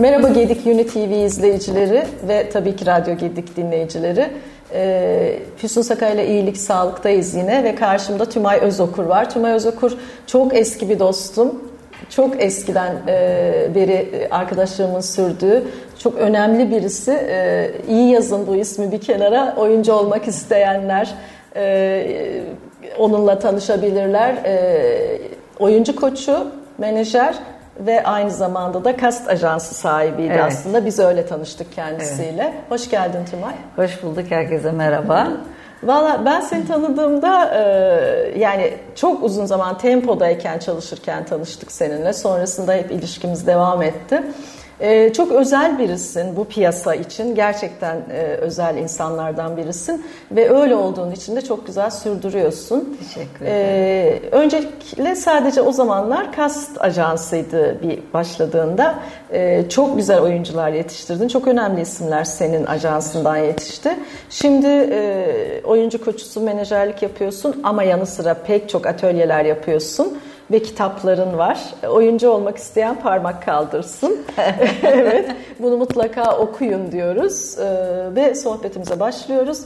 Merhaba Gedik Uni TV izleyicileri ve tabii ki Radyo Gedik dinleyicileri. Ee, Füsun Sakay ile iyilik sağlıktayız yine ve karşımda Tümay Özokur var. Tümay Özokur çok eski bir dostum. Çok eskiden e, beri arkadaşlığımın sürdüğü çok önemli birisi. E, iyi yazın bu ismi bir kenara. Oyuncu olmak isteyenler e, onunla tanışabilirler. E, oyuncu koçu, menajer ve aynı zamanda da kast ajansı sahibiydi Evet. aslında. Biz öyle tanıştık kendisiyle. Hoş geldin Tümay. Hoş bulduk herkese merhaba. Valla ben seni tanıdığımda e, yani çok uzun zaman tempodayken çalışırken tanıştık seninle. Sonrasında hep ilişkimiz devam etti. E, çok özel birisin bu piyasa için. Gerçekten e, özel insanlardan birisin. Ve öyle olduğun için de çok güzel sürdürüyorsun. Teşekkür E, öncelikle sadece o zamanlar kast ajansıydı bir başladığında. E, çok güzel oyuncular yetiştirdin. Çok önemli isimler senin ajansından yetişti. Şimdi e, oyuncu koçusu, menajerlik yapıyorsun ama yanı sıra pek çok atölyeler yapıyorsun ve kitapların var. Oyuncu olmak isteyen parmak kaldırsın. evet, bunu mutlaka okuyun diyoruz E, ve sohbetimize başlıyoruz.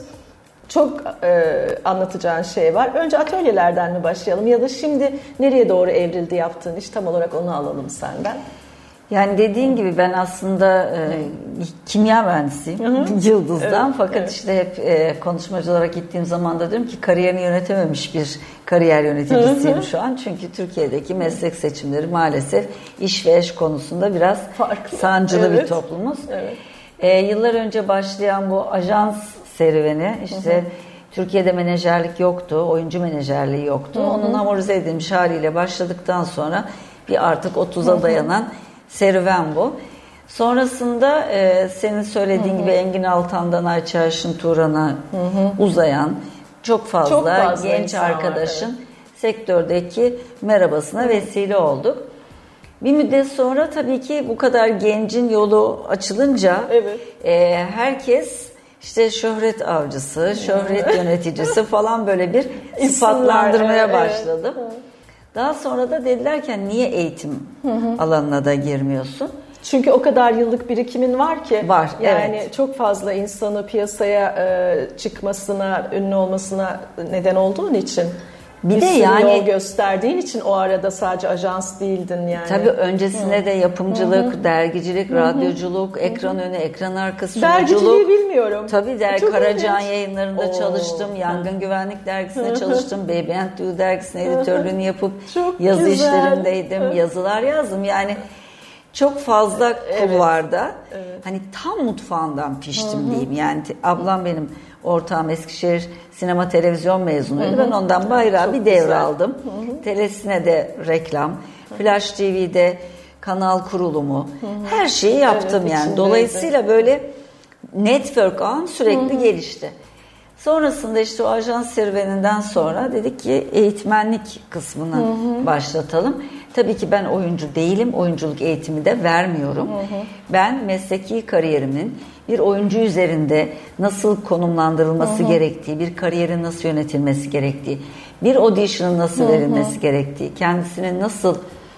Çok e, anlatacağın şey var. Önce atölyelerden mi başlayalım ya da şimdi nereye doğru evrildi yaptığın iş tam olarak onu alalım senden. Yani dediğin gibi ben aslında e, kimya mühendisiyim Yıldız'dan Evet, fakat evet. işte hep e, konuşmacı olarak gittiğim zaman da diyorum ki kariyerini yönetememiş bir kariyer yöneticisiyim şu an. Çünkü Türkiye'deki meslek seçimleri maalesef iş ve eş konusunda biraz Farklı. sancılı bir Evet. toplumuz. Evet. E, yıllar önce başlayan bu ajans serüveni işte Türkiye'de menajerlik yoktu, oyuncu menajerliği yoktu. Onun amortize edilmiş haliyle başladıktan sonra bir artık 30'a dayanan serüven bu. Sonrasında e, senin söylediğin gibi Engin Altan'dan Ayça Aşın Turan'a uzayan çok fazla, Çok fazla genç insan var, arkadaşın sektördeki merhabasına vesile olduk. Bir müddet sonra tabii ki bu kadar gencin yolu açılınca Evet. e, herkes işte şöhret avcısı, şöhret yöneticisi falan böyle bir sıfatlandırmaya evet, evet. Daha sonra da dediler ki "Hani niye eğitim alanına da girmiyorsun? Çünkü o kadar yıllık birikimin var ki. Var, Yani evet. çok fazla insanı piyasaya e, çıkmasına, ünlü olmasına neden olduğun için. Bir Bir de yani- yol gösterdiğin için o arada sadece ajans değildin yani. Tabii öncesinde de yapımcılık, dergicilik, radyoculuk, ekran önü, ekran arkası Dergiciliği sunuculuk. bilmiyorum. Tabii der Çok Karacan ilginç. yayınlarında Oo. çalıştım. Yangın Güvenlik Dergisi'ne çalıştım. Baby and You dergisine editörlüğünü yapıp Çok yazı güzel. işlerindeydim. Yazılar yazdım. Yani çok fazla kulvarda. Hani tam mutfağından piştim diyeyim. Yani ablam benim ortağım Eskişehir sinema televizyon mezunuydu. Ben ondan bayrağı Çok bir devre güzel. aldım. Telesine de reklam. Flash TV'de kanal kurulumu. Her şeyi yaptım Evet, yani. Dolayısıyla böyle network ağım sürekli gelişti. Sonrasında işte o ajans serüveninden sonra dedik ki eğitmenlik kısmını başlatalım. Tabii ki ben oyuncu değilim. Oyunculuk eğitimi de vermiyorum. Ben mesleki kariyerimin bir oyuncu üzerinde nasıl konumlandırılması gerektiği, bir kariyerin nasıl yönetilmesi gerektiği, bir audition'ın nasıl verilmesi gerektiği, kendisinin nasıl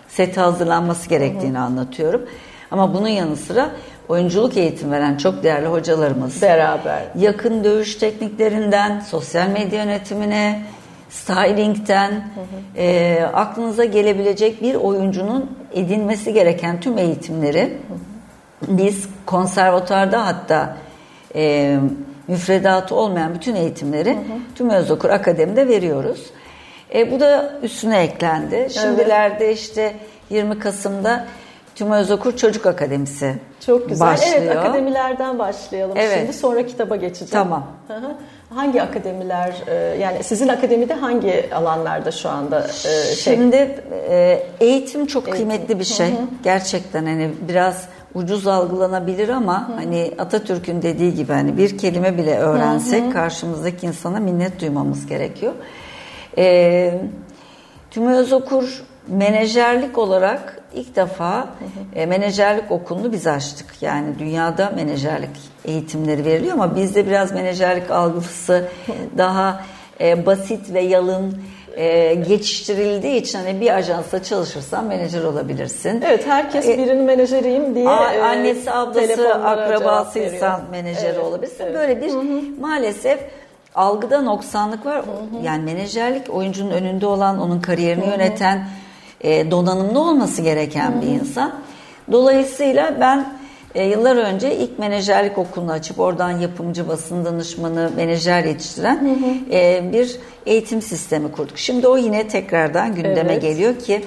sete hazırlanması gerektiğini anlatıyorum. Ama bunun yanı sıra oyunculuk eğitim veren çok değerli hocalarımız, Beraber. yakın dövüş tekniklerinden, sosyal medya yönetimine, stylingten, e, aklınıza gelebilecek bir oyuncunun edinmesi gereken tüm eğitimleri biz konservatuarda hatta e, müfredatı olmayan bütün eğitimleri tüm Özokur Akademi'de veriyoruz. E, bu da üstüne eklendi. Şimdilerde işte 20 Kasım'da Tüm Özokur Çocuk Akademisi Çok güzel. başlıyor. Evet akademilerden başlayalım Evet. şimdi sonra kitaba geçeceğim. Tamam. Hı hı. Hangi akademiler e, yani sizin akademide hangi alanlarda şu anda e, şey Şimdi e, eğitim çok kıymetli bir şey. Gerçekten hani biraz ucuz algılanabilir ama hani Atatürk'ün dediği gibi hani bir kelime bile öğrensek karşımızdaki insana minnet duymamız gerekiyor. E, Tümay Özokur menajerlik olarak ilk defa e, menajerlik okulunu biz açtık. Yani dünyada menajerlik eğitimleri veriliyor ama bizde biraz menajerlik algısı daha e, basit ve yalın e, geçiştirildiği için hani bir ajansta çalışırsan menajer olabilirsin. Evet herkes E, birinin menajeriyim diye A- e, annesi, ablası, akrabasıysan menajeri Evet, olabilirsin. evet. Böyle bir maalesef algıda noksanlık var. Yani menajerlik oyuncunun önünde olan, onun kariyerini yöneten, e, donanımlı olması gereken bir insan. Dolayısıyla ben e, yıllar önce ilk menajerlik okulunu açıp oradan yapımcı, basın danışmanı, menajer yetiştiren e, bir eğitim sistemi kurduk. Şimdi o yine tekrardan gündeme Evet. geliyor ki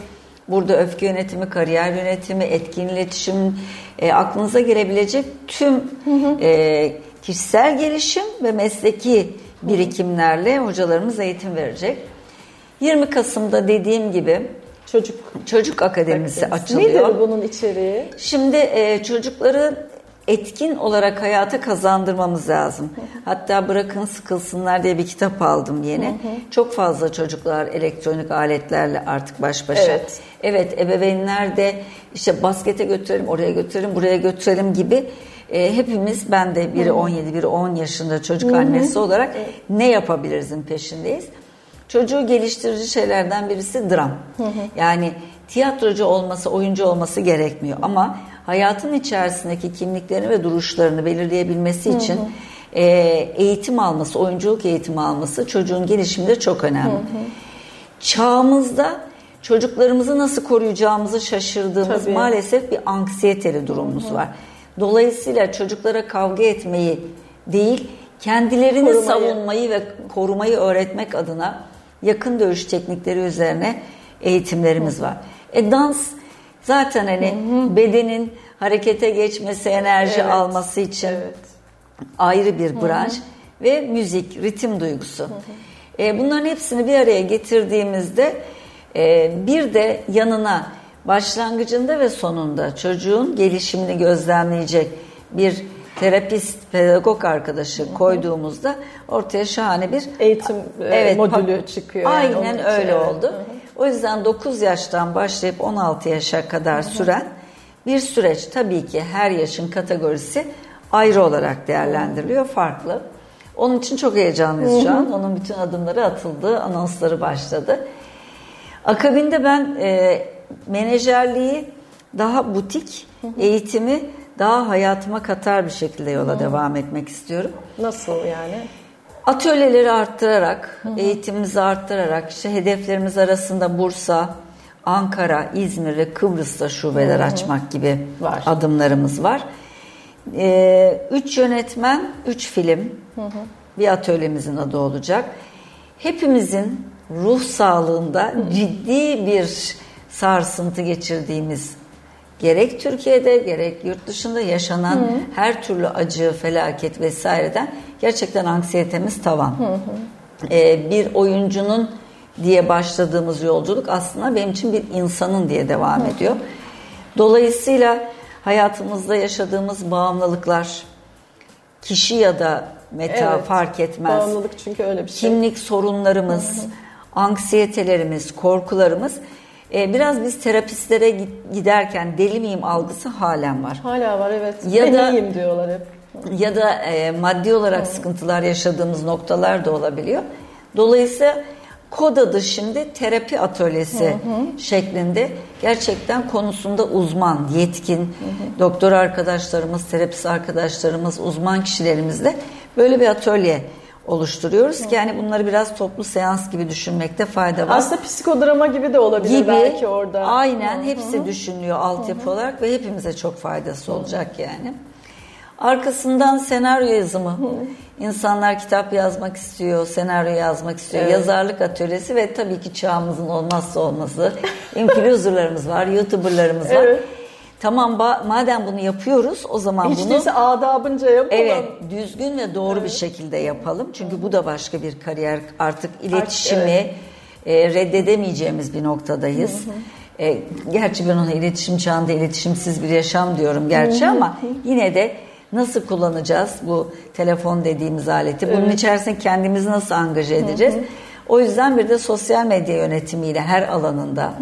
burada öfke yönetimi, kariyer yönetimi, etkin iletişim, e, aklınıza gelebilecek tüm e, kişisel gelişim ve mesleki birikimlerle hocalarımız eğitim verecek. 20 Kasım'da dediğim gibi Çocuk Çocuk Akademisi açılıyor. Nedir bunun içeriği? Şimdi e, çocukları etkin olarak hayata kazandırmamız lazım. Hatta bırakın sıkılsınlar diye bir kitap aldım yeni. Çok fazla çocuklar elektronik aletlerle artık baş başa. Evet. Evet ebeveynler de işte baskete götürelim, oraya götürelim, buraya götürelim gibi e, hepimiz ben de biri 17, biri 10 yaşında çocuk annesi olarak ne yapabilirizin peşindeyiz. Çocuğu geliştirici şeylerden birisi dram. Yani tiyatrocu olması, oyuncu olması gerekmiyor ama hayatın içerisindeki kimliklerini ve duruşlarını belirleyebilmesi için e, eğitim alması, oyunculuk eğitimi alması çocuğun gelişiminde çok önemli. Çağımızda çocuklarımızı nasıl koruyacağımızı şaşırdığımız Tabii. maalesef bir anksiyeteli durumumuz var. Dolayısıyla çocuklara kavga etmeyi değil, kendilerini Korumayı. savunmayı ve korumayı öğretmek adına yakın dövüş teknikleri üzerine eğitimlerimiz var. E dans zaten hani bedenin harekete geçmesi, enerji Evet. alması için Evet. ayrı bir branş ve müzik, ritim duygusu. E, bunların hepsini bir araya getirdiğimizde e, bir de yanına başlangıcında ve sonunda çocuğun gelişimini gözlemleyecek bir terapist, pedagog arkadaşı koyduğumuzda ortaya şahane bir Eğitim e, modülü pa- çıkıyor. yani Aynen onun için, öyle evet. oldu. O yüzden 9 yaştan başlayıp 16 yaşa kadar süren bir süreç. Tabii ki her yaşın kategorisi ayrı olarak değerlendiriliyor, farklı. Onun için çok heyecanlıyız şu an. Onun bütün adımları atıldı, anonsları başladı. Akabinde ben e, menajerliği daha butik, eğitimi daha hayatıma katar bir şekilde yola devam etmek istiyorum. Nasıl yani? Atölyeleri arttırarak, eğitimimizi arttırarak, işte hedeflerimiz arasında Bursa, Ankara, İzmir ve Kıbrıs'ta şubeler açmak gibi Var. adımlarımız var. Ee, üç yönetmen, üç film bir atölyemizin adı olacak. Hepimizin ruh sağlığında ciddi bir sarsıntı geçirdiğimiz gerek Türkiye'de gerek yurt dışında yaşanan her türlü acı, felaket vesaireden gerçekten anksiyetemiz tavan. Ee, bir oyuncunun diye başladığımız yolculuk aslında benim için bir insanın diye devam ediyor. Dolayısıyla hayatımızda yaşadığımız bağımlılıklar, kişi ya da meta Evet, fark etmez. Bağımlılık çünkü öyle bir şey. Kimlik sorunlarımız, anksiyetelerimiz, korkularımız e, biraz biz terapistlere giderken deli miyim algısı halen var. Hala var evet. Ya ben da- iyiyim diyorlar hep. Ya da e, maddi olarak sıkıntılar yaşadığımız noktalar da olabiliyor. Dolayısıyla kod adı şimdi terapi atölyesi şeklinde gerçekten konusunda uzman, yetkin doktor arkadaşlarımız, terapist arkadaşlarımız, uzman kişilerimizle böyle bir atölye oluşturuyoruz ki yani bunları biraz toplu seans gibi düşünmekte fayda var Aslında psikodrama gibi de olabilir gibi belki orada. aynen hepsi düşünülüyor altyapı olarak ve hepimize çok faydası olacak yani. Arkasından senaryo yazımı. İnsanlar kitap yazmak istiyor, senaryo yazmak istiyor. Evet. Yazarlık atölyesi ve tabii ki çağımızın olmazsa olmazı. influencerlarımız var, youtuberlarımız var. Evet. Tamam ba- madem bunu yapıyoruz o zaman Hiç bunu değilse adabınca yapalım. Evet, düzgün ve doğru bir şekilde yapalım. Çünkü bu da başka bir kariyer. Artık iletişimi evet. e, reddedemeyeceğimiz bir noktadayız. E, gerçi ben ona iletişim çağında iletişimsiz bir yaşam diyorum gerçi ama yine de nasıl kullanacağız bu telefon dediğimiz aleti? Bunun içerisine kendimizi nasıl angaje edeceğiz? O yüzden bir de sosyal medya yönetimiyle her alanında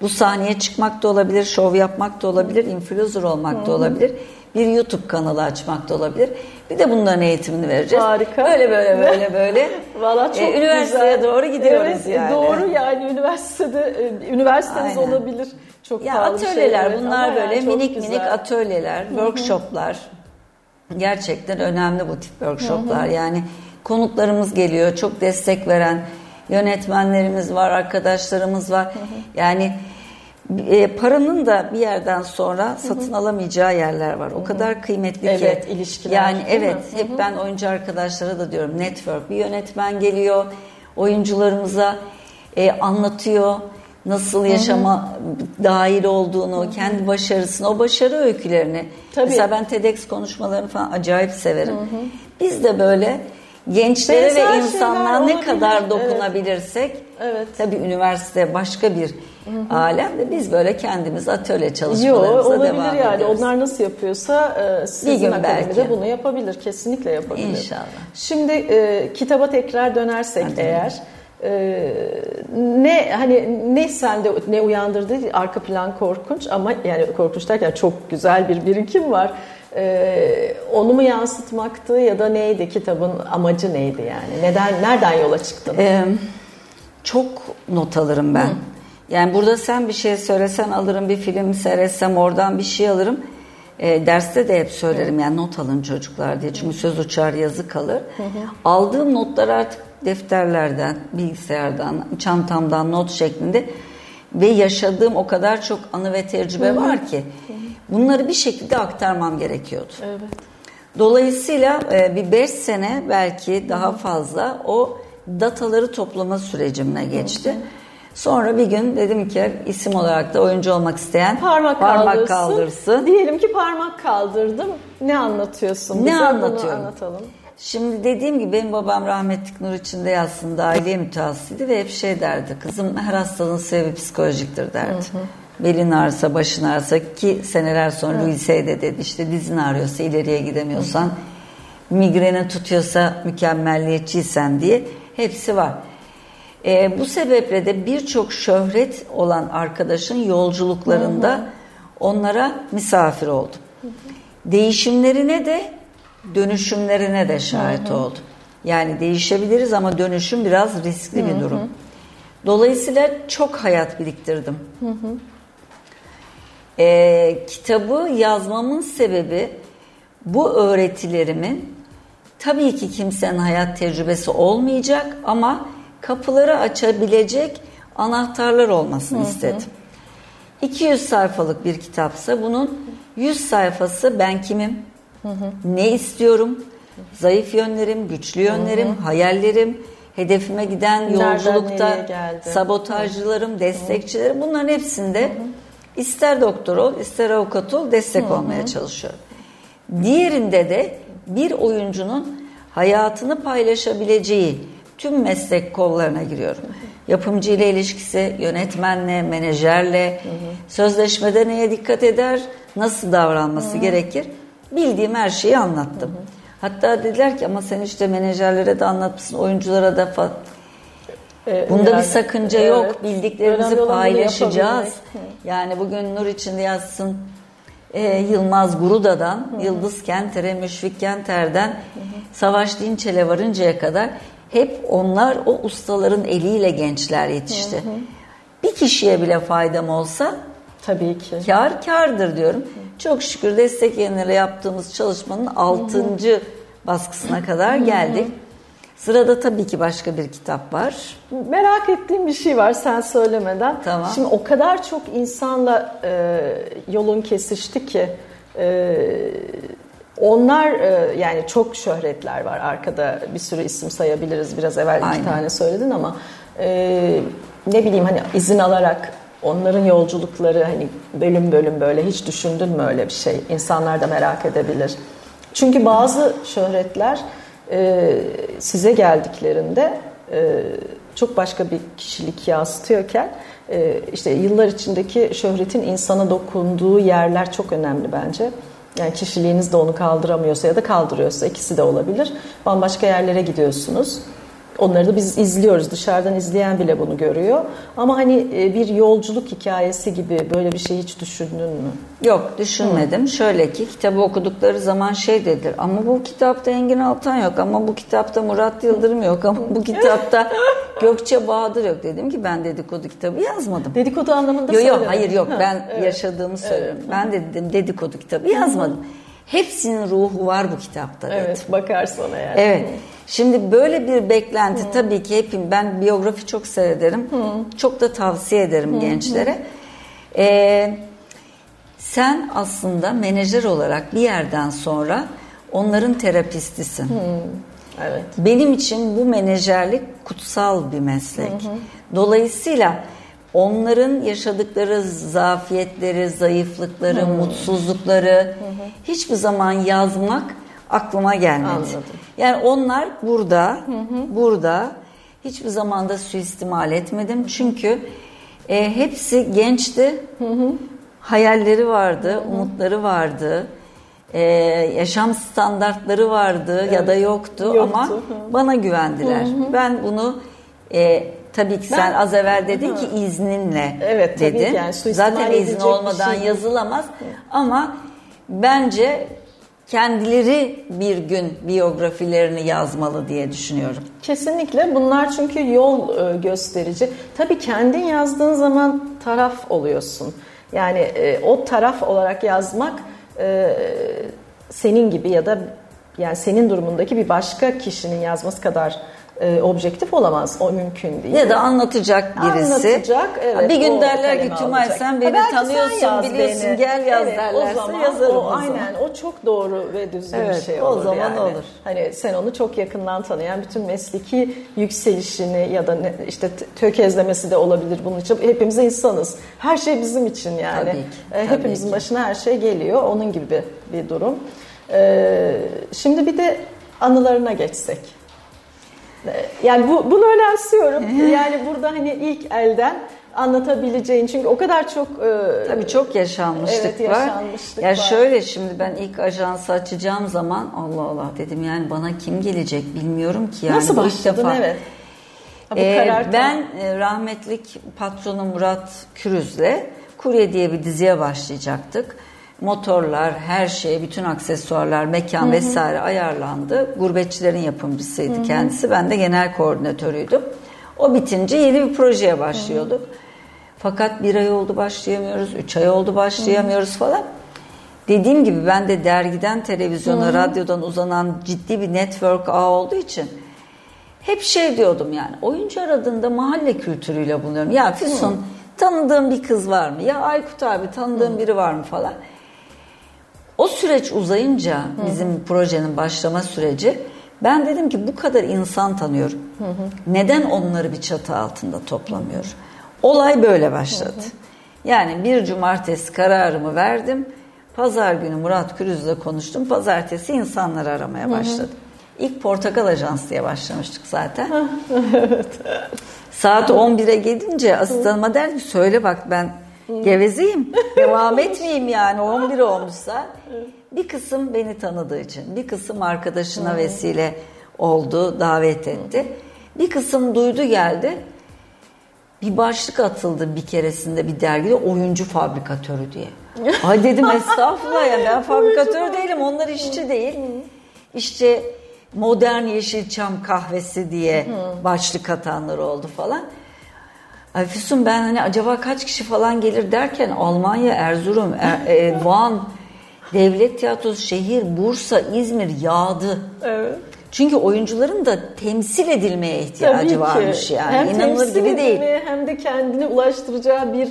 bu sahneye çıkmak da olabilir, şov yapmak da olabilir, influencer olmak da olabilir. Bir YouTube kanalı açmak da olabilir. Bir de bunların eğitimini vereceğiz. Harika. Böyle böyle böyle böyle. Valla çok e, üniversiteye güzel. doğru gidiyoruz evet, yani. Doğru yani üniversitede e, üniversiteniz Aynen. olabilir. Çok Ya pahalı atölyeler bunlar ama böyle yani minik güzel. minik atölyeler, workshoplar. Gerçekten önemli bu tip workshoplar. Yani konuklarımız geliyor, çok destek veren yönetmenlerimiz var, arkadaşlarımız var. Yani e, paranın da bir yerden sonra satın alamayacağı yerler var. O kadar kıymetli ki. Evet, ilişkiler, Yani evet, hep ben oyuncu arkadaşlara da diyorum network. Bir yönetmen geliyor, oyuncularımıza e, anlatıyor nasıl yaşama dahil olduğunu, kendi başarısını, o başarı öykülerini. Tabii. Mesela ben TEDx konuşmalarını falan acayip severim. Biz de böyle gençlere ve insanlığa ne olabilir. kadar Evet. dokunabilirsek Evet. tabii üniversite başka bir alem de biz böyle kendimiz atölye Yo, çalışmalarımıza olabilir devam yani. ediyoruz. Onlar nasıl yapıyorsa e, sizin gün akademide belki. bunu yapabilir. Kesinlikle yapabilir. İnşallah. Şimdi e, kitaba tekrar dönersek Hadi. eğer e, ne hani ne sende ne uyandırdı arka plan korkunç ama yani korkunç derken çok güzel bir birikim var. E, onu mu yansıtmaktı ya da neydi kitabın amacı neydi yani? Neden nereden yola çıktın? Ee, çok not alırım ben. Yani burada sen bir şey söylesen alırım, bir film seyretsem oradan bir şey alırım. Ee, derste de hep söylerim yani not alın çocuklar diye. Çünkü söz uçar yazı kalır. Aldığım notlar artık defterlerden, bilgisayardan, çantamdan not şeklinde ve yaşadığım o kadar çok anı ve tecrübe var ki bunları bir şekilde aktarmam gerekiyordu. Evet. Dolayısıyla e, bir 5 sene belki daha fazla o dataları toplama sürecimle geçti. Sonra bir gün dedim ki isim olarak da oyuncu olmak isteyen Parmak, kaldırsın. kaldırsın. Diyelim ki parmak kaldırdım. Ne anlatıyorsun? Ne Bize anlatıyorum? anlatalım. Şimdi dediğim gibi benim babam rahmetlik nur içinde yatsın dahiliye mütehassısıydı ve hep şey derdi. Kızım her hastalığın sebebi psikolojiktir derdi. Belin ağrısa, başın ağrısa ki seneler sonra Louis de dedi işte dizin ağrıyorsa ileriye gidemiyorsan migreni tutuyorsa mükemmelliyetçiysen diye hepsi var. Ee, bu sebeple de birçok şöhret olan arkadaşın yolculuklarında onlara misafir oldum. Değişimlerine de dönüşümlerine de şahit oldum. Yani değişebiliriz ama dönüşüm biraz riskli bir durum. Dolayısıyla çok hayat biriktirdim. Ee, kitabı yazmamın sebebi bu öğretilerimin tabii ki kimsenin hayat tecrübesi olmayacak ama kapıları açabilecek anahtarlar olmasını istedim. 200 sayfalık bir kitapsa bunun 100 sayfası ben kimim, ne istiyorum, zayıf yönlerim, güçlü yönlerim, hayallerim, hedefime giden Nereden yolculukta sabotajcılarım, destekçilerim bunların hepsinde ister doktor ol, ister avukat ol destek olmaya çalışıyorum. Diğerinde de bir oyuncunun hayatını paylaşabileceği tüm meslek kollarına giriyorum. Yapımcı ile ilişkisi, yönetmenle, menajerle, sözleşmede neye dikkat eder, nasıl davranması gerekir bildiğim her şeyi anlattım. Hatta dediler ki ama sen işte menajerlere de anlatmışsın, oyunculara da falan. Ee, Bunda yani, bir sakınca evet. yok. Bildiklerimizi paylaşacağız. Yani bugün nur içinde yazsın e, Yılmaz Guruda'dan, Yıldız Kenter'e, Müşfik Kenter'den, Savaş Dinçel'e varıncaya kadar hep onlar o ustaların eliyle gençler yetişti. Bir kişiye bile faydam olsa Tabii ki. kar kardır diyorum. Çok şükür destek yayınları yaptığımız çalışmanın 6. baskısına kadar geldik. Sırada tabii ki başka bir kitap var. Merak ettiğim bir şey var sen söylemeden. Tamam. Şimdi o kadar çok insanla e, yolun kesişti ki e, onlar e, yani çok şöhretler var arkada bir sürü isim sayabiliriz. Biraz evvel Aynen. iki tane söyledin ama e, ne bileyim hani izin alarak onların yolculukları hani bölüm bölüm böyle hiç düşündün mü öyle bir şey? İnsanlar da merak edebilir. Çünkü bazı şöhretler e, size geldiklerinde e, çok başka bir kişilik yansıtıyorken e, işte yıllar içindeki şöhretin insana dokunduğu yerler çok önemli bence. Yani kişiliğiniz de onu kaldıramıyorsa ya da kaldırıyorsa ikisi de olabilir. Bambaşka yerlere gidiyorsunuz. Onları da biz izliyoruz. Dışarıdan izleyen bile bunu görüyor. Ama hani e, bir yolculuk hikayesi gibi böyle bir şey hiç düşündün mü? Yok düşünmedim. Hı. Şöyle ki kitabı okudukları zaman şey dediler. Ama bu kitapta Engin Altan yok. Ama bu kitapta Murat Yıldırım yok. Ama bu kitapta Gökçe Bahadır yok. Dedim ki ben dedikodu kitabı yazmadım. Dedikodu anlamında Yok yok hayır yok. Ben evet. yaşadığımı söylüyorum. Evet. Ben de dedim dedikodu kitabı yazmadım. Hepsinin ruhu var bu kitapta dedim. Evet bakar sana yani. Evet. Şimdi böyle bir beklenti Hı. tabii ki hepim ben biyografi çok seyrederim. Hı. Çok da tavsiye ederim Hı. gençlere. Ee, sen aslında menajer olarak bir yerden sonra onların terapistisin. Hı. Evet. Benim için bu menajerlik kutsal bir meslek. Hı hı. Dolayısıyla onların yaşadıkları zafiyetleri, zayıflıkları, hı. mutsuzlukları hı hı. hiçbir zaman yazmak aklıma gelmedi. Anladım. Yani onlar burada, hı hı. burada hiçbir zamanda suistimal etmedim. Çünkü e, hepsi gençti. Hı hı. Hayalleri vardı, hı hı. umutları vardı. E, yaşam standartları vardı evet. ya da yoktu, yoktu. ama hı. bana güvendiler. Hı hı. Ben bunu e, tabii ki ben, sen az evvel dedin hı. ki izninle evet, dedin. Tabii ki yani, Zaten izin olmadan şey yazılamaz. Hı. Ama bence kendileri bir gün biyografilerini yazmalı diye düşünüyorum. Kesinlikle bunlar çünkü yol e, gösterici. Tabii kendin yazdığın zaman taraf oluyorsun. Yani e, o taraf olarak yazmak e, senin gibi ya da yani senin durumundaki bir başka kişinin yazması kadar e, objektif olamaz. O mümkün değil. Ya da anlatacak birisi. Anlatacak. Evet, bir gün derler ki Tümay sen beni ha, tanıyorsun sen biliyorsun beni. gel yaz evet, derlerse o zaman, yazarım o, o Aynen zaman. o çok doğru ve düzgün evet, bir şey olur. O zaman yani. olur. Hani sen onu çok yakından tanıyan bütün mesleki yükselişini ya da ne, işte tökezlemesi de olabilir bunun için. Hepimiz insanız. Her şey bizim için yani. Tabii ki, e, tabii Hepimizin ki. başına her şey geliyor. Onun gibi bir, bir durum. Ee, şimdi bir de anılarına geçsek. Yani bu, bunu önemsiyorum. yani burada hani ilk elden anlatabileceğin çünkü o kadar çok e, tabii çok yaşanmışlık evet, yaşanmışlık var. Ya var. şöyle şimdi ben ilk ajansı açacağım zaman Allah Allah dedim yani bana kim gelecek bilmiyorum ki yani Nasıl başladın defa. evet. Ha, ee, ben e, rahmetlik patronum Murat Kürüz'le Kurye diye bir diziye başlayacaktık motorlar, her şey, bütün aksesuarlar, mekan hı hı. vesaire ayarlandı. Gurbetçilerin yapımcısıydı hı hı. kendisi. Ben de genel koordinatörüydüm. O bitince yeni bir projeye başlıyorduk. Hı hı. Fakat bir ay oldu başlayamıyoruz, üç ay oldu başlayamıyoruz hı hı. falan. Dediğim gibi ben de dergiden televizyona, hı hı. radyodan uzanan ciddi bir network ağ olduğu için hep şey diyordum yani oyuncu aradığında mahalle kültürüyle bulunuyorum. Ya Füsun tanıdığım bir kız var mı? Ya Aykut abi tanıdığım hı. biri var mı falan. O süreç uzayınca bizim hı hı. projenin başlama süreci ben dedim ki bu kadar insan tanıyorum. Hı hı. Neden onları bir çatı altında toplamıyorum? Olay böyle başladı. Hı hı. Yani bir cumartesi kararımı verdim. Pazar günü Murat Kürüz'le konuştum. Pazartesi insanları aramaya başladım. Hı hı. İlk Portakal Ajans diye başlamıştık zaten. evet. Saat 11'e gelince asistanıma der ki söyle bak ben Gevezeyim. Devam etmeyeyim yani 11 olmuşsa. Bir kısım beni tanıdığı için, bir kısım arkadaşına vesile oldu, davet etti. Bir kısım duydu geldi. Bir başlık atıldı bir keresinde bir dergide oyuncu fabrikatörü diye. Ay dedim estağfurullah ya ben fabrikatör değilim onlar işçi değil. İşte modern Yeşilçam kahvesi diye başlık atanlar oldu falan. Ay Füsun ben hani acaba kaç kişi falan gelir derken Almanya, Erzurum, er, e, Van, Devlet Tiyatrosu, şehir, Bursa, İzmir yağdı. Evet. Çünkü oyuncuların da temsil edilmeye ihtiyacı Tabii varmış yani. Hem İnanılır gibi değil. Hem de kendini ulaştıracağı bir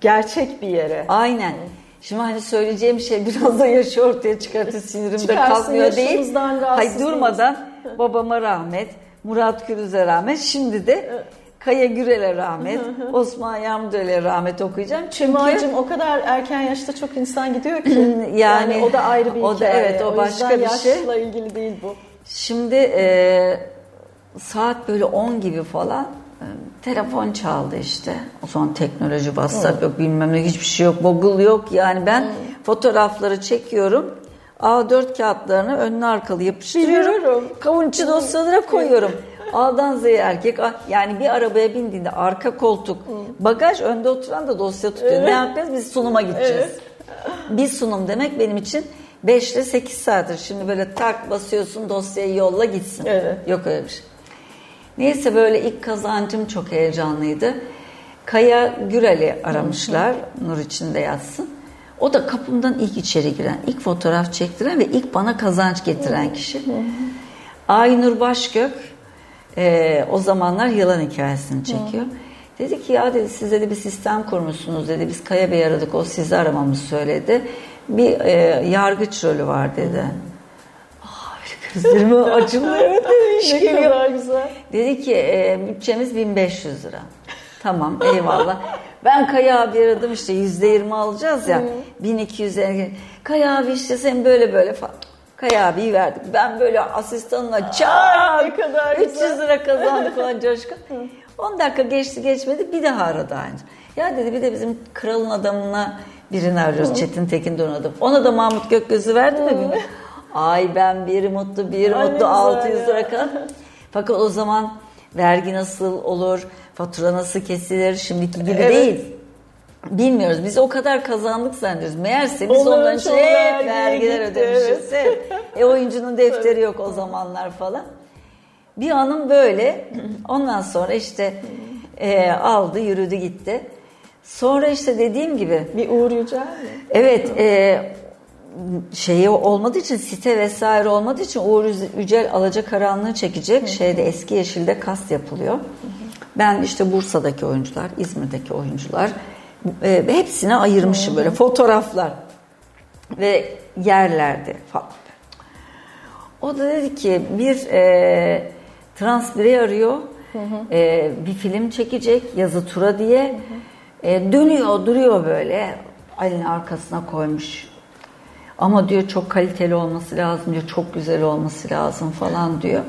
gerçek bir yere. Aynen. Şimdi hani söyleyeceğim şey biraz da yaşı ortaya çıkartır sinirimde kalkmıyor değil. Hayır durmadan babama rahmet, Murat Kürüz'e rahmet. Şimdi de Kaya Gürel'e rahmet, Osman Yamdöl'e rahmet okuyacağım. Çünkü Çımacım o kadar erken yaşta çok insan gidiyor ki. yani, yani o da ayrı bir o hikaye. Da, evet o, o başka bir şey. yaşla ilgili değil bu. Şimdi e, saat böyle 10 gibi falan e, telefon çaldı işte. O zaman teknoloji WhatsApp yok bilmem ne hiçbir şey yok. Google yok. Yani ben fotoğrafları çekiyorum. A4 kağıtlarını önüne arkalı yapıştırıyorum. Biliyorum. Kavun içi dosyalara koyuyorum. A'dan Z'ye erkek. Yani bir arabaya bindiğinde arka koltuk, bagaj önde oturan da dosya tutuyor. Evet. Ne yapacağız? Biz sunuma gideceğiz. Evet. Bir sunum demek benim için 5 ile 8 saattir. Şimdi böyle tak basıyorsun dosyayı yolla gitsin. Evet. Yok öyle bir şey. Neyse böyle ilk kazancım çok heyecanlıydı. Kaya Gürel'i aramışlar Nur içinde yatsın. O da kapımdan ilk içeri giren, ilk fotoğraf çektiren ve ilk bana kazanç getiren kişi. Aynur Başgök e, o zamanlar yılan hikayesini çekiyor. Dedi ki ya dedi siz dedi bir sistem kurmuşsunuz dedi. Biz Kaya Bey aradık o sizi aramamızı söyledi. Bir e, yargıç rolü var dedi. Aa, gözlerime acımıyor. evet dedi. Ne kadar güzel. Dedi ki e, bütçemiz 1500 lira. Tamam eyvallah. Ben Kaya abi aradım işte yüzde yirmi alacağız ya. 1200 lira. Kaya abi işte sen böyle böyle falan. Kaya abiyi verdik. Ben böyle asistanla kadar 300 lira kazandık falan coşkun. 10 dakika geçti geçmedi bir daha aradı aynı. Ya dedi bir de bizim kralın adamına birini arıyoruz Çetin Tekin Donadım. Ona da Mahmut Gökgöz'ü verdi mi? Ay ben bir mutlu bir Ay mutlu 600 lira kal. Fakat o zaman vergi nasıl olur, fatura nasıl kesilir şimdiki gibi evet. değil. Bilmiyoruz. Biz o kadar kazandık zannediyoruz. Meğerse biz onların, onların için hep vergiler ödemişiz. Evet. e oyuncunun defteri yok o zamanlar falan. Bir anım böyle. Ondan sonra işte e, aldı, yürüdü gitti. Sonra işte dediğim gibi. Bir Uğur Yücel mi? Evet. E, şeyi olmadığı için site vesaire olmadığı için Uğur Yücel alacakaranlığı çekecek. Şeyde eski yeşilde kast yapılıyor. Ben işte Bursa'daki oyuncular, İzmir'deki oyuncular e, hepsine ayırmışım böyle fotoğraflar ve yerlerde falan. O da dedi ki bir e, trans birey arıyor. Hı hı. E, bir film çekecek yazı tura diye. Hı hı. E, dönüyor duruyor böyle. Elini arkasına koymuş. Ama diyor çok kaliteli olması lazım diyor. Çok güzel olması lazım falan diyor.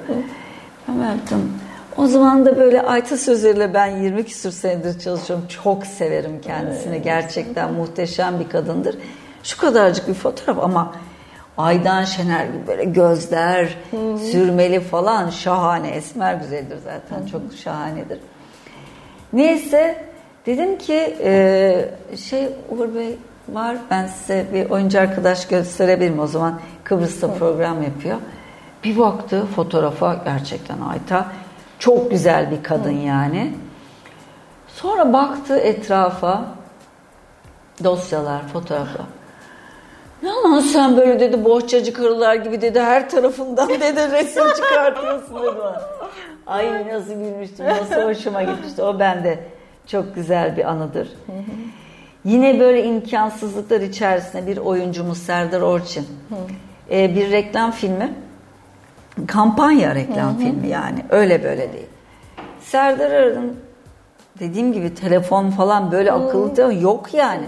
Ben baktım. O zaman da böyle Ayta Sözler'le ben 20 küsur senedir çalışıyorum. Çok severim kendisini. Gerçekten muhteşem bir kadındır. Şu kadarcık bir fotoğraf ama Aydan Şener gibi böyle gözler, sürmeli falan şahane. Esmer güzeldir zaten çok şahanedir. Neyse dedim ki e, şey Uğur Bey var ben size bir oyuncu arkadaş gösterebilirim o zaman Kıbrıs'ta program yapıyor. Bir baktı fotoğrafa gerçekten Ayta çok güzel bir kadın yani. Sonra baktı etrafa dosyalar, fotoğraflar. Ne lan sen böyle? dedi. Bohçacı karılar gibi dedi. Her tarafından dedi. Resim çıkartıyorsun dedi bana. Ay nasıl gülmüştüm. Nasıl hoşuma gitmişti. O bende çok güzel bir anıdır. Yine böyle imkansızlıklar içerisinde bir oyuncumuz Serdar Orçin. Ee, bir reklam filmi kampanya reklam filmi yani öyle böyle değil. Serdar aradım dediğim gibi telefon falan böyle akıllı yok yani.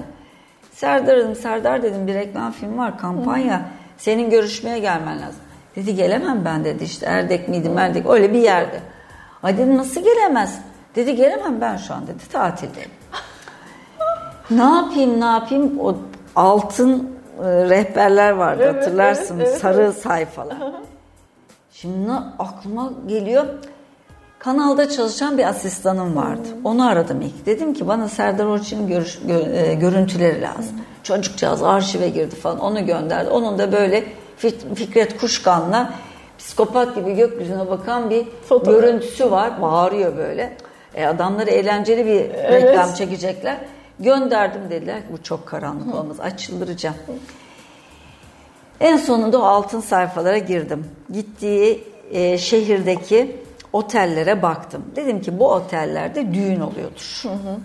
Serdar dedim, Serdar dedim bir reklam film var, kampanya. Senin görüşmeye gelmen lazım. Dedi gelemem ben dedi işte Erdek miydi Merdek öyle bir yerde. Ay dedim nasıl gelemez? Dedi gelemem ben şu an dedi tatildeyim. ne yapayım ne yapayım o altın e, rehberler vardı evet, hatırlarsın evet, evet, sarı sayfalar. Şimdi aklıma geliyor Kanalda çalışan bir asistanım vardı. Hmm. Onu aradım ilk. Dedim ki bana Serdar Orçun'un görüş, gö, e, görüntüleri lazım. Hmm. Çocukcağız arşive girdi falan. Onu gönderdi. Onun da böyle Fikret Kuşkan'la psikopat gibi gökyüzüne bakan bir Fotoğraf. görüntüsü var. Bağırıyor böyle. E, adamları eğlenceli bir evet. reklam çekecekler. Gönderdim dediler. Bu çok karanlık olmaz. Açıldıracağım. En sonunda o altın sayfalara girdim. Gittiği e, şehirdeki otellere baktım. Dedim ki bu otellerde düğün oluyordur. Hı hı.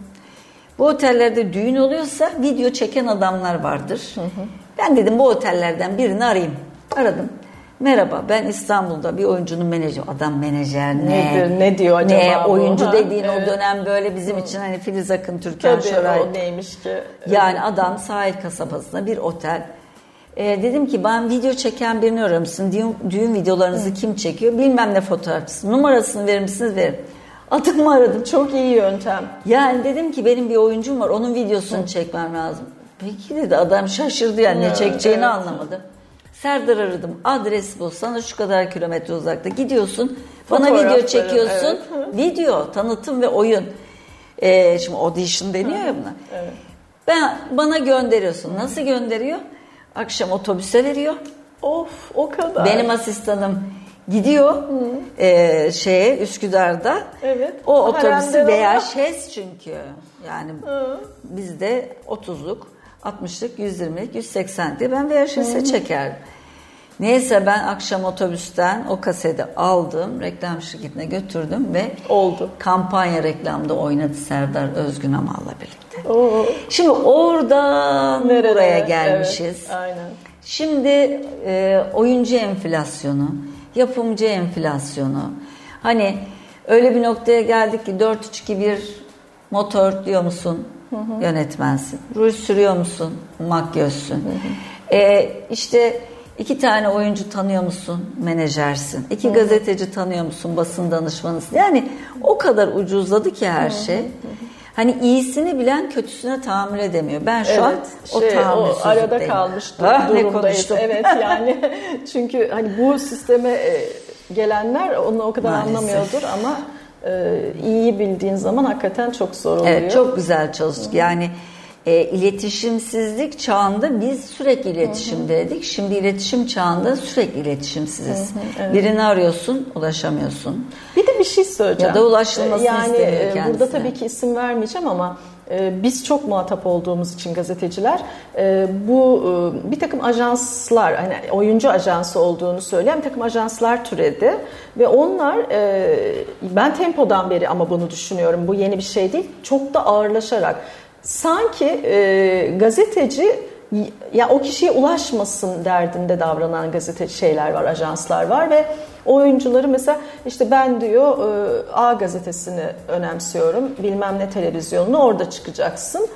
Bu otellerde düğün oluyorsa video çeken adamlar vardır. Hı hı. Ben dedim bu otellerden birini arayayım. Aradım. Merhaba ben İstanbul'da bir oyuncunun menajeri. Adam menajer ne? Nedir, ne diyor acaba Ne oyuncu ha, dediğin evet. o dönem böyle bizim için hani Filiz Akın, Türkan Tabii, Şoray. o neymiş ki. Yani adam sahil kasabasında bir otel e, dedim ki ben video çeken birini arıyor musun? Düğün, düğün videolarınızı Hı. kim çekiyor? Bilmem ne fotoğrafçısı. Numarasını verir misiniz? Verin. Adımı aradım. Çok iyi yöntem. Yani dedim ki benim bir oyuncum var. Onun videosunu Hı. çekmem lazım. Peki dedi adam şaşırdı yani ne çekeceğini evet. anlamadı. Serdar aradım. Adres bu. Sana şu kadar kilometre uzakta. Gidiyorsun. Bana video çekiyorsun. evet. Video, tanıtım ve oyun. Ee, şimdi audition deniyor ya buna. Evet. Ben bana gönderiyorsun. Nasıl gönderiyor? Akşam otobüse veriyor. Of o kadar. Benim asistanım gidiyor e, şeye Üsküdar'da. Evet. O otobüsü şez çünkü. Yani bizde 30'luk, 60'lık, 120'lik, 180 diye ben VHS'e çekerdim. Neyse ben akşam otobüsten o kaseti aldım, reklam şirketine götürdüm ve Oldu. kampanya reklamda oynadı Serdar Özgün Amal'la birlikte. Oo. Şimdi oradan Nerelere? buraya gelmişiz. Evet, aynen. Şimdi e, oyuncu enflasyonu, yapımcı enflasyonu. Hani öyle bir noktaya geldik ki 4-3-2-1 motor diyor musun? Yönetmensin. Ruj sürüyor musun? Makyözsün. E, işte iki tane oyuncu tanıyor musun? Menajersin. İki gazeteci tanıyor musun? Basın danışmanısın. Yani o kadar ucuzladı ki her şey. Hani iyisini bilen kötüsüne tahammül edemiyor. Ben şu an o şey, o arada kalmış Ah, ne durumdayız. Evet yani çünkü hani bu sisteme e, gelenler onu o kadar Maalesef. anlamıyordur ama e, iyi bildiğin zaman hakikaten çok zor oluyor. Evet çok güzel çalıştık. Yani e, iletişimsizlik çağında biz sürekli iletişimdeydik. Şimdi iletişim çağında sürekli iletişimsiziz. Birini arıyorsun, ulaşamıyorsun. Bir de bir şey söyleyeceğim. Ya da ulaşılmasını yani, istemiyor e, Burada kendisine. tabii ki isim vermeyeceğim ama e, biz çok muhatap olduğumuz için gazeteciler e, bu bir takım ajanslar hani oyuncu ajansı olduğunu söyleyen bir takım ajanslar türedi ve onlar ben tempodan beri ama bunu düşünüyorum bu yeni bir şey değil çok da ağırlaşarak sanki e, gazeteci ya o kişiye ulaşmasın derdinde davranan gazete şeyler var, ajanslar var ve oyuncuları mesela işte ben diyor e, A gazetesini önemsiyorum, bilmem ne televizyonunu orada çıkacaksın.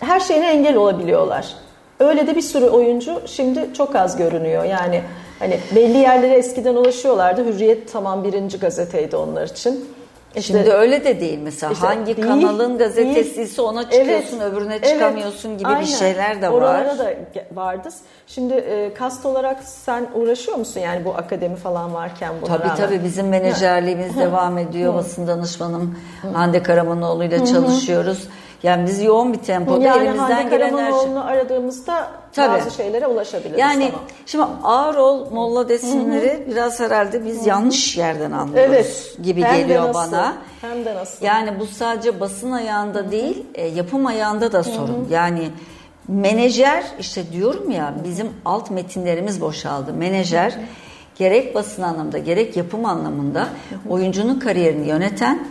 Her şeyine engel olabiliyorlar. Öyle de bir sürü oyuncu şimdi çok az görünüyor. Yani hani belli yerlere eskiden ulaşıyorlardı. Hürriyet tamam birinci gazeteydi onlar için. İşte- Şimdi öyle de değil mesela İşte hangi değil, kanalın gazetesiyse ona çıkıyorsun Evet, öbürüne evet, çıkamıyorsun gibi aynen. bir şeyler de var. Oralara da vardı. Şimdi e, kast olarak sen uğraşıyor musun yani bu akademi falan varken buna Tabii rağmen? tabii bizim menajerliğimiz devam ediyor. Basın danışmanım Hande Karamanoğlu ile çalışıyoruz. Yani biz yoğun bir tempoda Yani elimizden gelen her şey. Aradığımızda Tabii. bazı şeylere ulaşabiliriz. Yani tamam. şimdi ağır ol molla desinleri biraz herhalde biz yanlış yerden anlıyoruz Evet. gibi Hem de geliyor nasıl, bana. Hem de nasıl. Yani bu sadece basın ayağında değil, e, yapım ayağında da sorun. Yani menajer işte diyorum ya bizim alt metinlerimiz boşaldı. Menajer gerek basın anlamında gerek yapım anlamında oyuncunun kariyerini yöneten,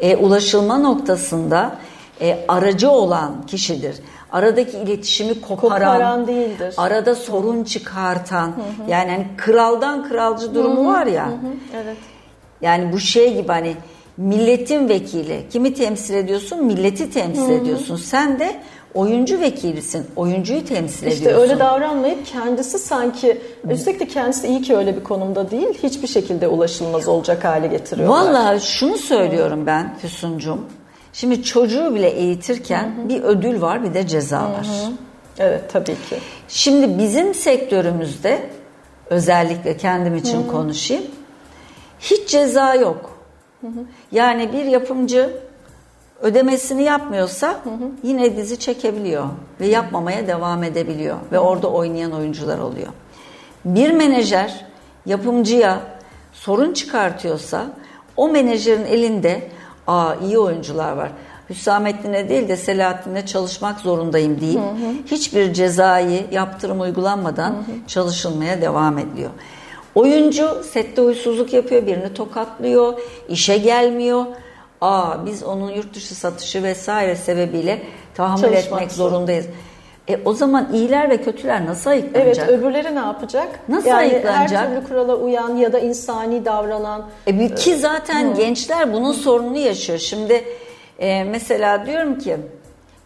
e, ulaşılma noktasında e, aracı olan kişidir. Aradaki iletişimi koparan, Koparan değildir. arada sorun çıkartan, yani hani kraldan kralcı durumu var ya. Evet. Yani bu şey gibi hani milletin vekili. Kimi temsil ediyorsun? Milleti temsil ediyorsun. Sen de oyuncu vekilisin. Oyuncuyu temsil İşte ediyorsun. öyle davranmayıp kendisi sanki üstelik de kendisi iyi ki öyle bir konumda değil hiçbir şekilde ulaşılmaz olacak hale getiriyorlar. Vallahi şunu söylüyorum ben Füsuncum. Şimdi çocuğu bile eğitirken bir ödül var bir de ceza var. Evet tabii ki. Şimdi bizim sektörümüzde özellikle kendim için konuşayım. Hiç ceza yok. Yani bir yapımcı ödemesini yapmıyorsa yine dizi çekebiliyor ve yapmamaya devam edebiliyor ve orada oynayan oyuncular oluyor. Bir menajer yapımcıya sorun çıkartıyorsa o menajerin elinde aa iyi oyuncular var. Hüsamettin'e değil de Selahattin'le çalışmak zorundayım deyip hiçbir cezayı yaptırım uygulanmadan çalışılmaya devam ediliyor. Oyuncu sette huysuzluk yapıyor, birini tokatlıyor, işe gelmiyor. Aa biz onun yurt dışı satışı vesaire sebebiyle tahammül Çalışmak etmek zor. zorundayız. E o zaman iyiler ve kötüler nasıl Evet ayıklanacak? öbürleri ne yapacak? Nasıl yani ayıklanacak? her türlü kurala uyan ya da insani davranan E ki zaten gençler bunun sorununu yaşıyor. Şimdi e, mesela diyorum ki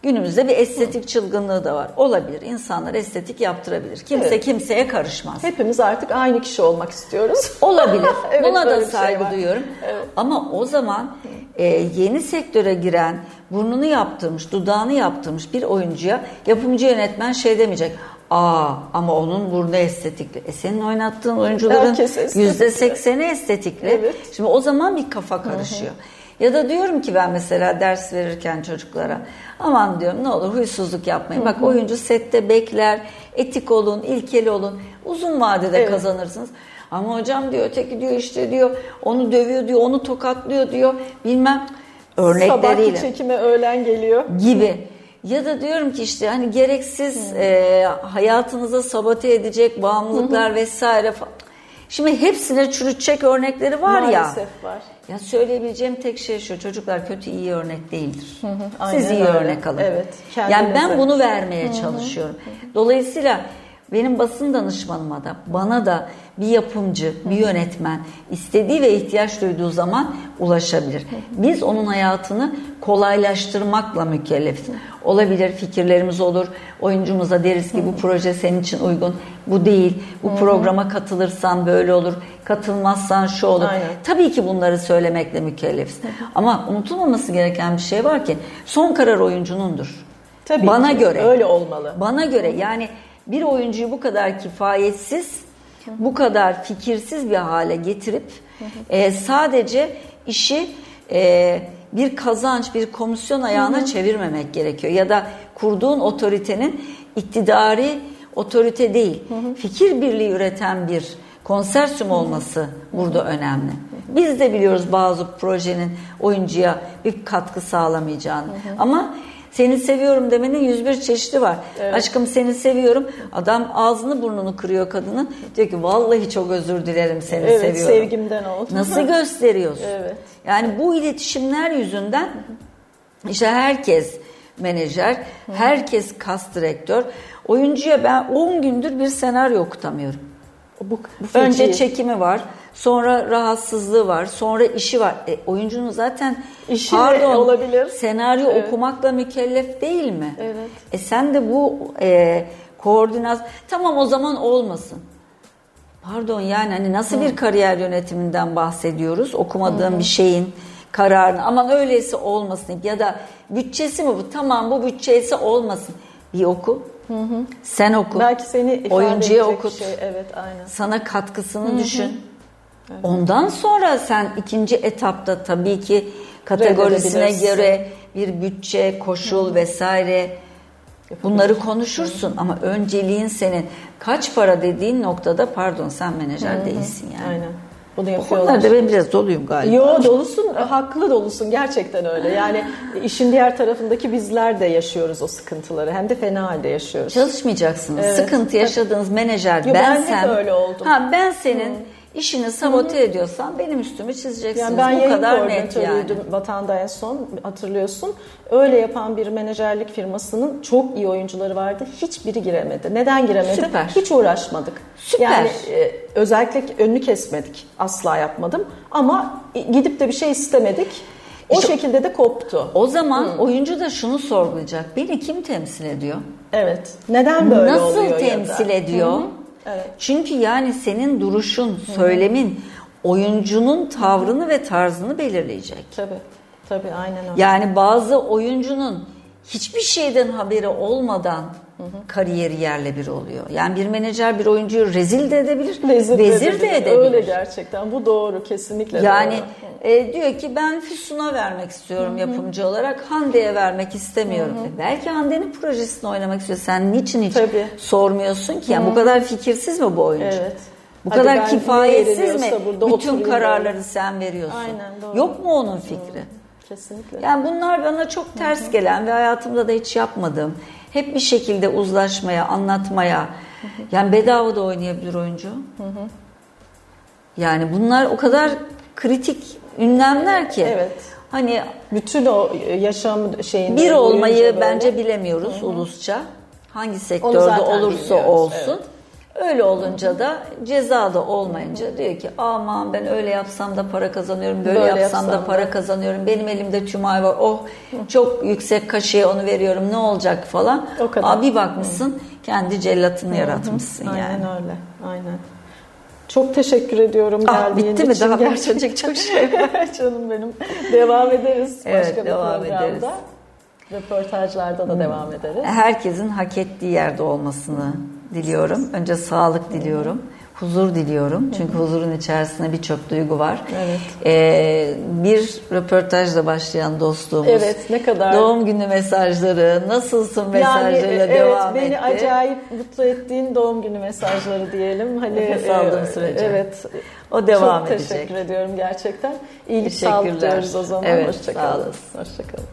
günümüzde bir estetik çılgınlığı da var. Olabilir. İnsanlar estetik yaptırabilir. Kimse Evet. kimseye karışmaz. hepimiz artık aynı kişi olmak istiyoruz. Olabilir. Evet, Buna da şey saygı var. duyuyorum. Ama o zaman e, yeni sektöre giren, burnunu yaptırmış, dudağını yaptırmış bir oyuncuya yapımcı yönetmen şey demeyecek. Aa ama onun burnu estetikli. E senin oynattığın oyuncuların yüzde sekseni estetikli. Evet. Şimdi o zaman bir kafa karışıyor. Ya da diyorum ki ben mesela ders verirken çocuklara aman diyorum ne olur huysuzluk yapmayın. Bak oyuncu sette bekler, etik olun, ilkeli olun. Uzun vadede Evet. kazanırsınız. Ama hocam diyor öteki diyor işte diyor onu dövüyor diyor onu tokatlıyor diyor bilmem örnekleriyle Sabahki çekime öğlen geliyor. gibi. Ya da diyorum ki işte hani gereksiz e, hayatınıza sabote edecek bağımlılıklar vesaire falan. Şimdi hepsine çürütecek örnekleri var ya. Maalesef var. Ya söyleyebileceğim tek şey şu çocuklar kötü iyi örnek değildir. aynen Siz iyi öyle. örnek alın. Evet, Yani ben bunu vermeye çalışıyorum. Dolayısıyla benim basın danışmanıma da bana da bir yapımcı, bir yönetmen istediği ve ihtiyaç duyduğu zaman ulaşabilir. Biz onun hayatını kolaylaştırmakla mükellefiz. Olabilir fikirlerimiz olur. Oyuncumuza deriz ki bu proje senin için uygun. Bu değil. Bu programa katılırsan böyle olur. Katılmazsan şu olur. Aynen. Tabii ki bunları söylemekle mükellefiz. Ama unutulmaması gereken bir şey var ki son karar oyuncunundur. Tabii Bana ki, göre. öyle olmalı. Bana göre yani bir oyuncuyu bu kadar kifayetsiz, bu kadar fikirsiz bir hale getirip e, sadece işi e, bir kazanç, bir komisyon ayağına çevirmemek gerekiyor. Ya da kurduğun otoritenin iktidari otorite değil, fikir birliği üreten bir konsersiyum olması burada önemli. Biz de biliyoruz bazı projenin oyuncuya bir katkı sağlamayacağını. Ama seni seviyorum demenin 101 çeşidi var. Aşkım seni seviyorum. Adam ağzını burnunu kırıyor kadının. Diyor ki vallahi çok özür dilerim seni Evet, seviyorum. sevgimden oldu. Nasıl gösteriyorsun? Evet. Yani bu iletişimler yüzünden işte herkes menajer, herkes kas direktör. Oyuncuya ben 10 gündür bir senaryo okutamıyorum. Bu, bu Önce çekimi var, sonra rahatsızlığı var, sonra işi var. E, oyuncunun zaten İşi de olabilir. senaryo Evet. okumakla mükellef değil mi? Evet. E sen de bu e, koordinat tamam o zaman olmasın. Pardon yani hani nasıl bir kariyer yönetiminden bahsediyoruz? Okumadığım bir şeyin kararını aman öyleyse olmasın ya da bütçesi mi bu? Tamam bu bütçeyse olmasın. Bir oku. Sen oku. Belki seni ifade oyuncuya okut. Şey. Evet aynen. Sana katkısını düşün. Ondan sonra sen ikinci etapta tabii ki kategorisine göre bir bütçe, koşul vesaire bunları konuşursun ama önceliğin senin kaç para dediğin noktada pardon sen menajer değilsin yani. Aynen. Bunu yapıyorlar. konularda ben biraz doluyum galiba. Yo dolusun, haklı dolusun gerçekten öyle. Yani işin diğer tarafındaki bizler de yaşıyoruz o sıkıntıları. Hem de fena halde yaşıyoruz. Çalışmayacaksınız. Evet. Sıkıntı yaşadığınız menajer Yo, ben hep bensem. öyle oldum. Ha ben senin işini sabote ediyorsan benim üstümü çizeceksiniz. Yani ben Bu kadar net yani. Vatan'da en son hatırlıyorsun. Öyle yapan bir menajerlik firmasının çok iyi oyuncuları vardı. Hiçbiri giremedi. Neden giremedi? Süper. Hiç uğraşmadık. Süper. Yani e, özellikle önünü kesmedik. Asla yapmadım. Ama gidip de bir şey istemedik. O İşte- şekilde de koptu. O zaman oyuncu da şunu sorgulayacak. Beni kim temsil ediyor? Evet. Neden böyle Nasıl oluyor da? temsil ediyor? Evet. Çünkü yani senin duruşun, söylemin oyuncunun tavrını ve tarzını belirleyecek. Tabii. Tabii aynen öyle. Yani bazı oyuncunun hiçbir şeyden haberi olmadan kariyeri yerle bir oluyor. Yani bir menajer bir oyuncuyu rezil de edebilir, Vezir, vezir de edebilir. Öyle gerçekten. Bu doğru. Kesinlikle Yani doğru. e, diyor ki ben Füsun'a vermek istiyorum yapımcı olarak. Hande'ye vermek istemiyorum. E, belki Hande'nin projesini oynamak istiyor. Sen niçin hiç Tabii. sormuyorsun ki? Yani bu kadar fikirsiz mi bu oyuncu? Evet. Bu Hadi kadar ben kifayetsiz mi? Bütün kararları böyle. sen veriyorsun. Aynen, doğru. Yok mu onun fikri? Kesinlikle. Yani bunlar bana çok ters gelen ve hayatımda da hiç yapmadığım. Hep bir şekilde uzlaşmaya, anlatmaya. Yani bedava da oynayabilir oyuncu. Yani bunlar o kadar kritik ünlemler ki. Evet. Hani Bütün o yaşam şeyinde bir olmayı böyle- bence bilemiyoruz ulusça. Hangi sektörde olursa olsun. Öyle olunca da ceza da olmayınca diyor ki aman ben öyle yapsam da para kazanıyorum, böyle, Böyle yapsam, da yapsam para da." kazanıyorum. Benim elimde tümay var. Oh çok yüksek kaşeye onu veriyorum. Ne olacak falan. O kadar. Aa, bir bakmışsın kendi cellatını yaratmışsın Aynen yani. öyle. Aynen. Çok teşekkür ediyorum Ah, geldiğin bitti mi? için. Daha Gerçekten. çok şey Canım benim. Devam ederiz Evet, başka bir devam programda. ederiz. Röportajlarda da devam ederiz. Herkesin hak ettiği yerde olmasını diliyorum. Önce sağlık diliyorum. Huzur diliyorum. Çünkü huzurun içerisinde birçok duygu var. Evet. Ee, bir röportajla başlayan dostluğumuz. Evet, ne kadar- Doğum günü mesajları, nasılsın Yani mesajlarıyla evet devam beni etti. acayip mutlu ettiğin doğum günü mesajları diyelim. Hani Nefes aldığım e, sürece. Evet. O devam Çok edecek. teşekkür ediyorum gerçekten. İyilik sağlık diyoruz o zaman. Evet, Hoşçakalın. Hoşçakalın.